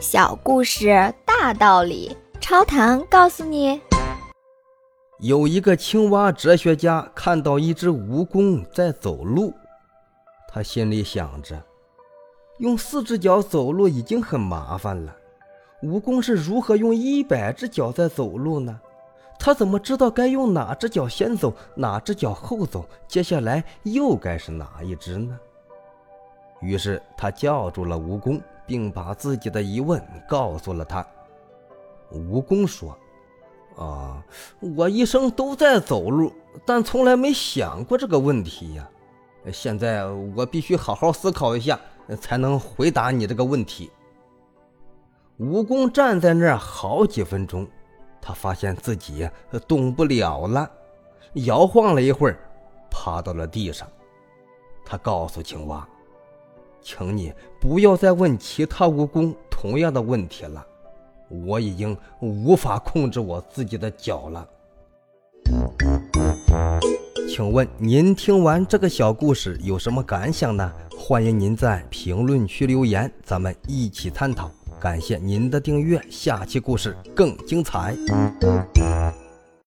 小故事大道理，超糖告诉你：有一个青蛙哲学家看到一只蜈蚣在走路，他心里想着，用四只脚走路已经很麻烦了，蜈蚣是如何用一百只脚在走路呢？他怎么知道该用哪只脚先走，哪只脚后走？接下来又该是哪一只呢？于是他叫住了蜈蚣，并把自己的疑问告诉了他。蜈蚣说：“啊，我一生都在走路，但从来没想过这个问题呀。现在我必须好好思考一下，才能回答你这个问题。”蜈蚣站在那儿好几分钟。他发现自己动不了了，摇晃了一会儿，趴到了地上。他告诉青蛙：“请你不要再问其他蜈蚣同样的问题了，我已经无法控制我自己的脚了。”请问您听完这个小故事有什么感想呢？欢迎您在评论区留言，咱们一起探讨。感谢您的订阅，下期故事更精彩。